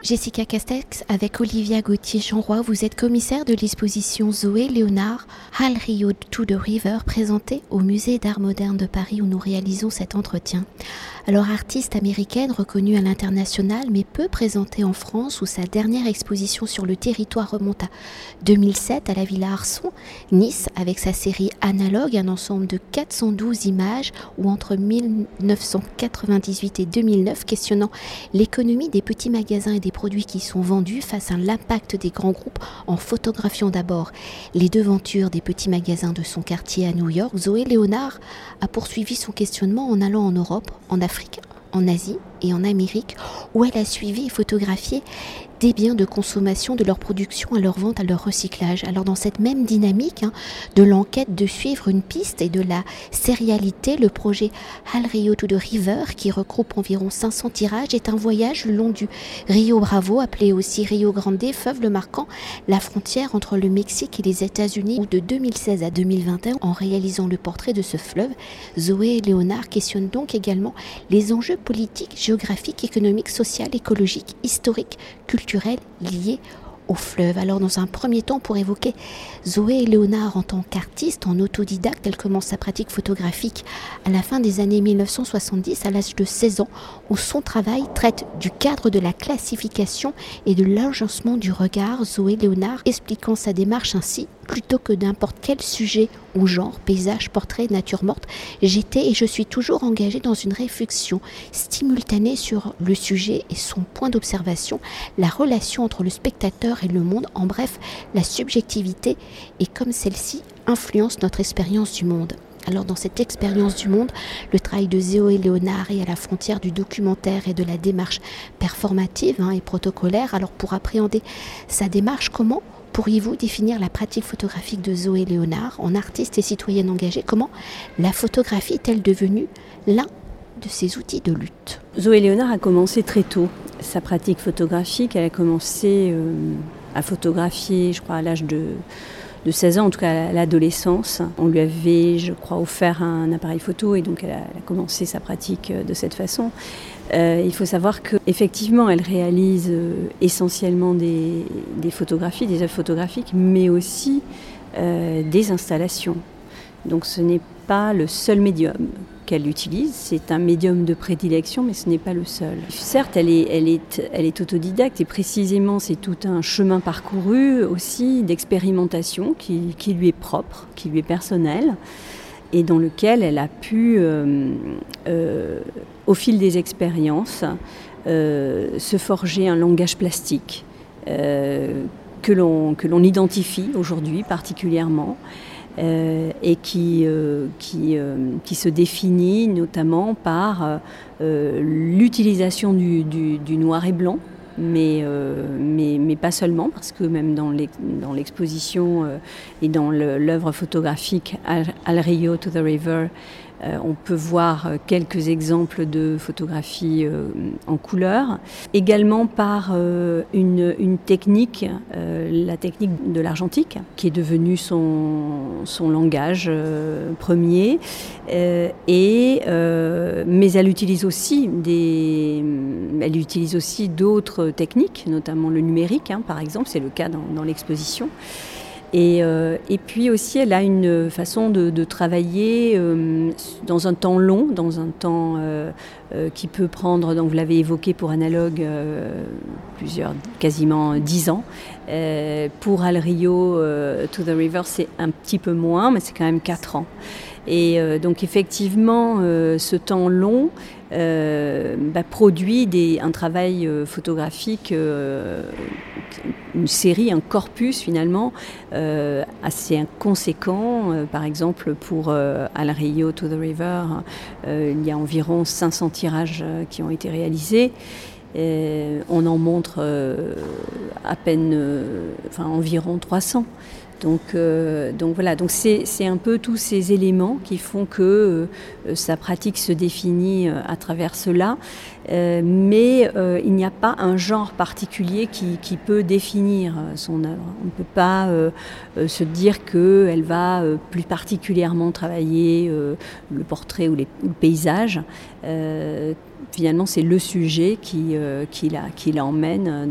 Jessica Castex avec Olivia Gauthier-Chanroy, vous êtes commissaire de l'exposition Zoé Léonard Hal Rio to the River présentée au musée d'art moderne de Paris où nous réalisons cet entretien. Alors artiste américaine reconnue à l'international mais peu présentée en France où sa dernière exposition sur le territoire remonte à 2007 à la Villa Arson, Nice avec sa série Analogue, un ensemble de 412 images où entre 1998 et 2009 questionnant l'économie des petits magasins et des produits qui sont vendus face à l'impact des grands groupes en photographiant d'abord les devantures des petits magasins de son quartier à New York, Zoé Léonard a poursuivi son questionnement en allant en Europe, en Afrique, en Asie et en Amérique, où elle a suivi et photographié des biens de consommation, de leur production à leur vente, à leur recyclage. Alors dans cette même dynamique hein, de l'enquête de suivre une piste et de la sérialité, le projet Hal Rio to the River, qui regroupe environ 500 tirages, est un voyage le long du Rio Bravo, appelé aussi Rio Grande, fleuve marquant la frontière entre le Mexique et les États-Unis, de 2016 à 2021, en réalisant le portrait de ce fleuve, Zoé Léonard questionne donc également les enjeux politiques, géographiques, économiques, sociaux, écologiques, historiques, culturels, liées au fleuve. Alors dans un premier temps, pour évoquer Zoé Léonard en tant qu'artiste, en autodidacte, elle commence sa pratique photographique à la fin des années 1970, à l'âge de 16 ans, où son travail traite du cadre de la classification et de l'agencement du regard. Zoé Léonard expliquant sa démarche ainsi plutôt que n'importe quel sujet ou genre, paysage, portrait, nature morte, j'étais et je suis toujours engagée dans une réflexion simultanée sur le sujet et son point d'observation, la relation entre le spectateur et le monde, en bref, la subjectivité et comme celle-ci influence notre expérience du monde. Alors dans cette expérience du monde, le travail de Zéo Léonard est à la frontière du documentaire et de la démarche performative hein, et protocolaire. Alors pour appréhender sa démarche, comment pourriez-vous définir la pratique photographique de Zoé Léonard en artiste et citoyenne engagée? Comment la photographie est-elle devenue l'un de ses outils de lutte? Zoé Léonard a commencé très tôt sa pratique photographique. Elle a commencé euh, à photographier, je crois, à l'âge de, de 16 ans, en tout cas à l'adolescence. On lui avait, je crois, offert un appareil photo et donc elle a, elle a commencé sa pratique euh, de cette façon. Euh, il faut savoir qu'effectivement, elle réalise euh, essentiellement des, photographies, des œuvres photographiques, mais aussi euh, des installations. Donc ce n'est pas le seul médium qu'elle utilise, c'est un médium de prédilection, mais ce n'est pas le seul. Certes, elle est autodidacte et précisément c'est tout un chemin parcouru aussi d'expérimentation qui, qui lui est propre, qui lui est personnel et dans lequel elle a pu, euh, euh, au fil des expériences, euh, se forger un langage plastique que l'on identifie aujourd'hui particulièrement et qui, se définit notamment par l'utilisation du noir et blanc mais, euh, mais, mais, pas seulement, parce que même dans l'exposition euh, et dans l'œuvre photographique Al Rio to the River, euh, on peut voir euh, quelques exemples de photographies euh, en couleur. Également par une, technique, la technique de l'argentique, qui est devenue son, son langage premier. et, mais elle utilise aussi des, elle utilise aussi d'autres techniques, notamment le numérique, hein, par exemple, c'est le cas dans l'exposition. Et, euh, et, puis aussi, elle a une façon de, travailler euh, dans un temps long, dans un temps euh, qui peut prendre, donc vous l'avez évoqué pour Analogue, plusieurs, quasiment dix ans. pour Al Rio to the River, c'est un petit peu moins, mais c'est quand même quatre ans. Et donc effectivement, ce temps long euh, bah, produit des, un travail euh, photographique, euh, une série, un corpus finalement assez conséquent. Par exemple, pour Al Rio to the River, il y a environ 500 tirages qui ont été réalisés. On en montre à peine, enfin environ 300. Donc, euh, donc voilà, donc c'est un peu tous ces éléments qui font que euh, sa pratique se définit euh, à travers cela, euh, mais euh, il n'y a pas un genre particulier qui, peut définir euh, son œuvre. On ne peut pas se dire qu'elle va plus particulièrement travailler le portrait ou, le paysage finalement, c'est le sujet qui, la, qui l'emmène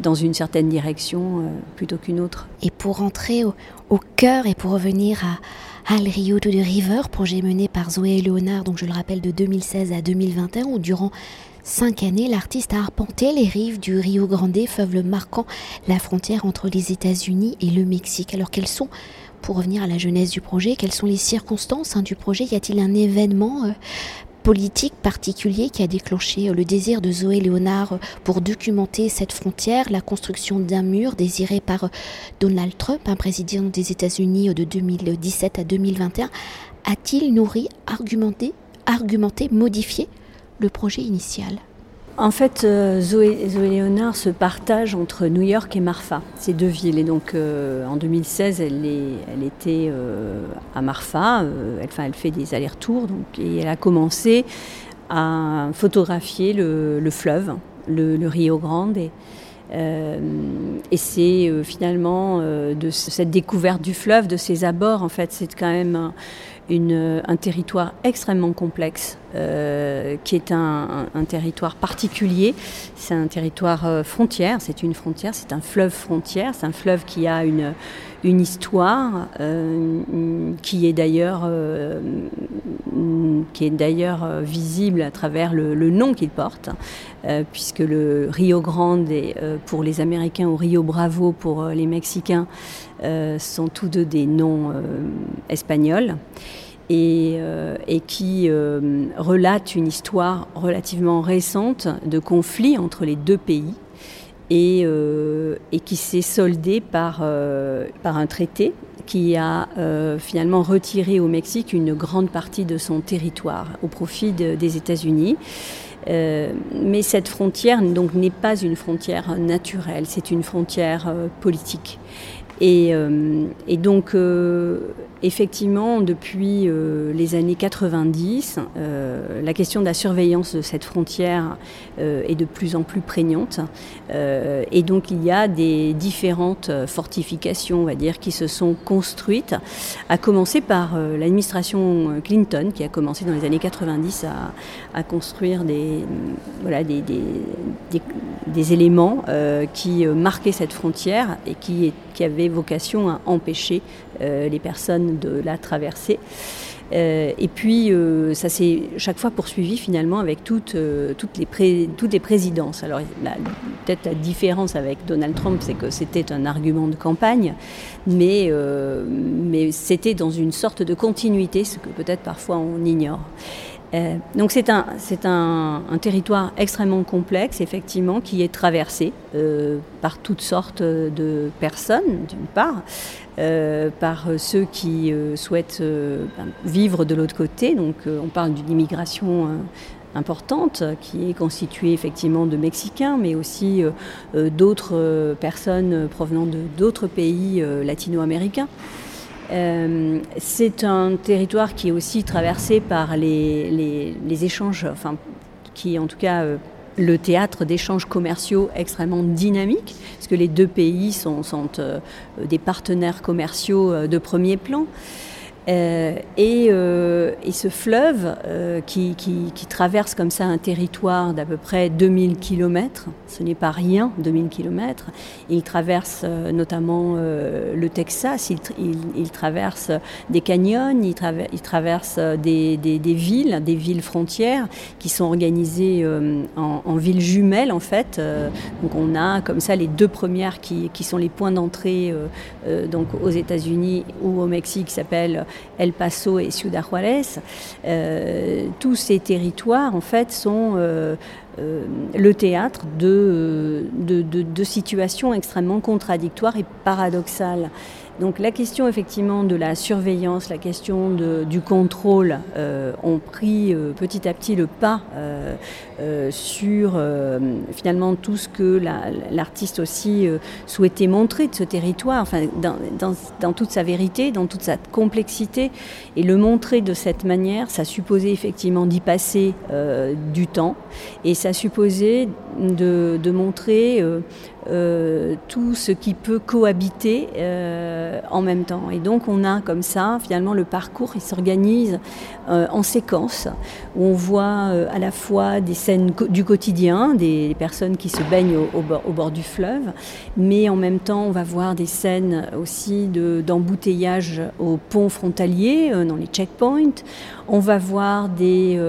dans, une certaine direction plutôt qu'une autre. Et pour entrer au, au cœur et pour revenir à, Al Rio de River, projet mené par Zoé Léonard, donc je le rappelle de 2016 à 2021, où durant cinq années, l'artiste a arpenté les rives du Rio Grande, fleuve marquant la frontière entre les États-Unis et le Mexique. Alors quelles sont, pour revenir à la jeunesse du projet, quelles sont les circonstances hein, du projet? Y a-t-il un événement euh, politique particulier qui a déclenché euh, le désir de Zoé Léonard euh, pour documenter cette frontière, la construction d'un mur désiré par euh, Donald Trump, un président des États-Unis de 2017 à 2021, a-t-il nourri, argumenté, argumenté, modifié le projet initial? En fait, euh, Zoé, Léonard se partage entre New York et Marfa, ces deux villes. Et donc, euh, en 2016, elle, elle était euh, à Marfa. elle, elle fait des allers-retours. et elle a commencé à photographier le, fleuve, le, Rio Grande. Et, et c'est finalement de cette découverte du fleuve, de ses abords, en fait, c'est quand même un territoire extrêmement complexe, euh, qui est un, territoire particulier. C'est un territoire euh, frontière, c'est une frontière, c'est un fleuve frontière, c'est un fleuve qui a une, histoire, euh, qui est d'ailleurs qui est d'ailleurs visible à travers le, le nom qu'il porte, puisque le Rio Grande est pour les Américains ou Rio Bravo pour les Mexicains sont tous deux des noms espagnols et, euh, qui euh, relate une histoire relativement récente de conflit entre les deux pays et, euh, et qui s'est soldée par, par un traité qui a finalement retiré au Mexique une grande partie de son territoire au profit des États-Unis. mais cette frontière donc n'est pas une frontière naturelle, c'est une frontière politique. Et, et donc Effectivement, depuis euh, les années 90, euh, la question de la surveillance de cette frontière euh, est de plus en plus prégnante. et donc, il y a des différentes fortifications, on va dire, qui se sont construites, à commencer par l'administration Clinton, qui a commencé dans les années 90 à, construire des, éléments qui marquaient cette frontière et qui avaient vocation à empêcher les personnes de la traversée. Euh, et puis, euh, ça s'est chaque fois poursuivi finalement avec toutes, euh, toutes, les, toutes les présidences. Alors, peut-être la différence avec Donald Trump, c'est que c'était un argument de campagne, mais, mais c'était dans une sorte de continuité, ce que peut-être parfois on ignore. Euh, donc c'est un, territoire extrêmement complexe, effectivement, qui est traversé euh, par toutes sortes de personnes, d'une part, euh, par ceux qui souhaitent ben, vivre de l'autre côté. Donc on parle d'une immigration importante qui est constituée effectivement de Mexicains, mais aussi d'autres personnes provenant d'autres pays latino-américains. Euh, c'est un territoire qui est aussi traversé par les, échanges, enfin, qui est en tout cas euh, le théâtre d'échanges commerciaux extrêmement dynamiques, parce que les deux pays sont, euh, des partenaires commerciaux de premier plan. Euh, euh, et, ce fleuve euh, qui, traverse comme ça un territoire d'à peu près 2000 km, ce n'est pas rien, 2000 km, il traverse notamment le Texas, il, traverse des canyons, il, traverse des, villes, des villes frontières qui sont organisées en, villes jumelles en fait. donc on a comme ça les deux premières qui, qui sont les points d'entrée donc aux États-Unis ou au Mexique qui s'appellent El Paso et Ciudad Juárez, euh, tous ces territoires en fait sont euh, euh, le théâtre de, de, situations extrêmement contradictoires et paradoxales. Donc la question effectivement de la surveillance, la question du contrôle euh, ont pris euh, petit à petit le pas euh, sur finalement tout ce que l'artiste aussi souhaitait montrer de ce territoire, enfin dans, toute sa vérité, dans toute sa complexité, et le montrer de cette manière, ça supposait effectivement d'y passer du temps, et ça supposait de, montrer euh, tout ce qui peut cohabiter euh, en même temps. Et donc on a comme ça, finalement, le parcours, il s'organise euh, en séquence, où on voit à la fois des scènes du quotidien, des personnes qui se baignent au, bord, du fleuve, mais en même temps, on va voir des scènes aussi d'embouteillage au pont frontalier, dans les checkpoints. On va voir des,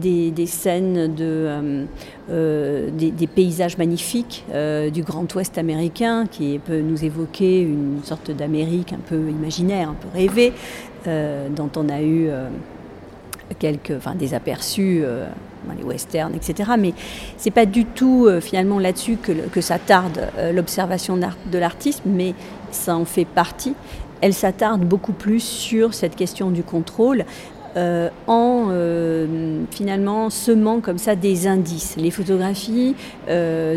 des scènes de euh, des, paysages magnifiques euh, du Grand Ouest américain qui peut nous évoquer une sorte d'Amérique un peu imaginaire, un peu rêvée, euh, dont on a eu quelques, enfin, des aperçus les westerns, etc. Mais c'est pas du tout finalement là-dessus que, que s'attarde l'observation de l'artiste, mais ça en fait partie. Elle s'attarde beaucoup plus sur cette question du contrôle, euh, en euh, finalement semant comme ça des indices. Les photographies euh,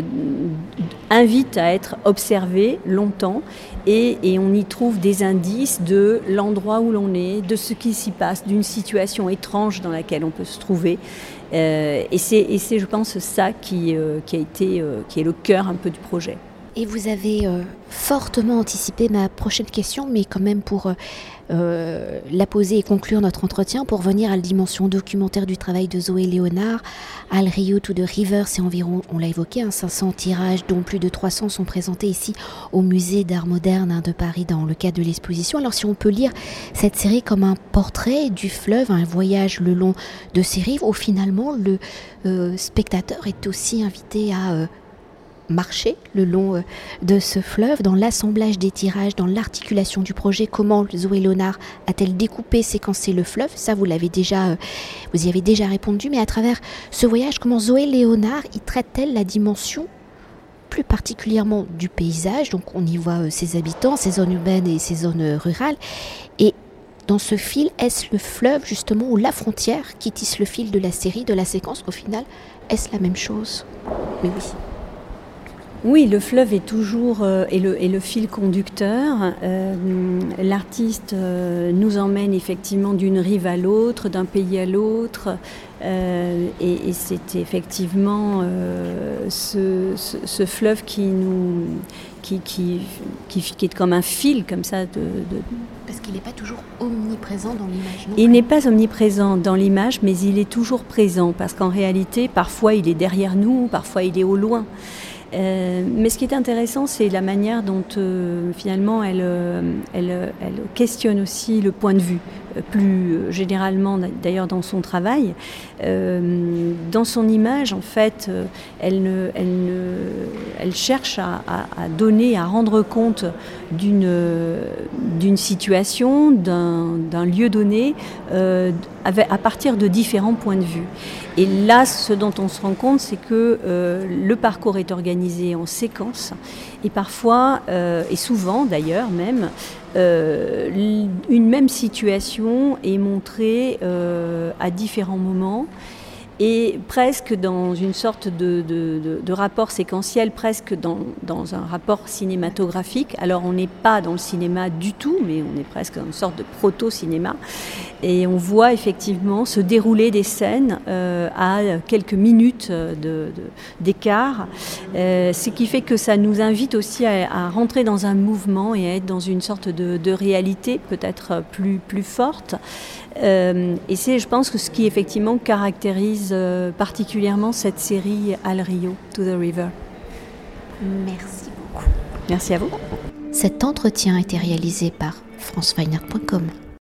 invitent à être observées longtemps et, on y trouve des indices de l'endroit où l'on est, de ce qui s'y passe, d'une situation étrange dans laquelle on peut se trouver. et c'est, je pense, ça qui, a été, qui est le cœur un peu du projet. Et vous avez fortement anticipé ma prochaine question, mais quand même pour euh, la poser et conclure notre entretien pour venir à la dimension documentaire du travail de Zoé Léonard. Al Rio to the River, c'est environ, on l'a évoqué, 500 tirages dont plus de 300 sont présentés ici au musée d'art moderne hein, de Paris dans le cadre de l'exposition. Alors si on peut lire cette série comme un portrait du fleuve, un voyage le long de ses rives, où finalement le euh, spectateur est aussi invité à euh, marcher le long euh, de ce fleuve, dans l'assemblage des tirages, dans l'articulation du projet, comment Zoé Léonard a-t-elle découpé, séquencé le fleuve? Ça, vous l'avez déjà, euh, vous y avez déjà répondu, mais à travers ce voyage, comment Zoé Léonard y traite-t-elle la dimension plus particulièrement du paysage, donc on y voit euh, ses habitants, ses zones urbaines et ses zones rurales, et dans ce fil, est-ce le fleuve justement ou la frontière qui tisse le fil de la série, de la séquence? Au final, est-ce la même chose? Oui. Oui, le fleuve est toujours euh, le, fil conducteur. Euh, l'artiste euh, nous emmène effectivement d'une rive à l'autre, d'un pays à l'autre. et, c'est effectivement ce, fleuve qui nous qui, qui, est comme un fil comme ça de, parce qu'il n'est pas toujours omniprésent dans l'image. Il n'est pas omniprésent dans l'image, mais il est toujours présent parce qu'en réalité, parfois il est derrière nous, parfois il est au loin. Euh, mais ce qui est intéressant, c'est la manière dont euh, finalement euh, elle, questionne aussi le point de vue, plus généralement d'ailleurs dans son travail. dans son image, en fait, elle, ne, elle, cherche à, donner, à rendre compte d'une situation, d'un lieu donné, à partir de différents points de vue. Et là, ce dont on se rend compte, c'est que euh, le parcours est organisé en séquences et parfois, euh, et souvent d'ailleurs même, euh, une même situation est montrée à différents moments et presque dans une sorte de, rapport séquentiel, presque dans, dans, un rapport cinématographique. Alors on n'est pas dans le cinéma du tout, mais on est presque dans une sorte de proto-cinéma. Et on voit effectivement se dérouler des scènes euh, à quelques minutes d'écart, euh, ce qui fait que ça nous invite aussi à, rentrer dans un mouvement et à être dans une sorte de, réalité peut-être plus, plus forte. Euh, et c'est, je pense, ce qui effectivement caractérise euh, particulièrement cette série Al Rio, To the River. Merci beaucoup. Merci à vous. Cet entretien a été réalisé par franceweiner.com.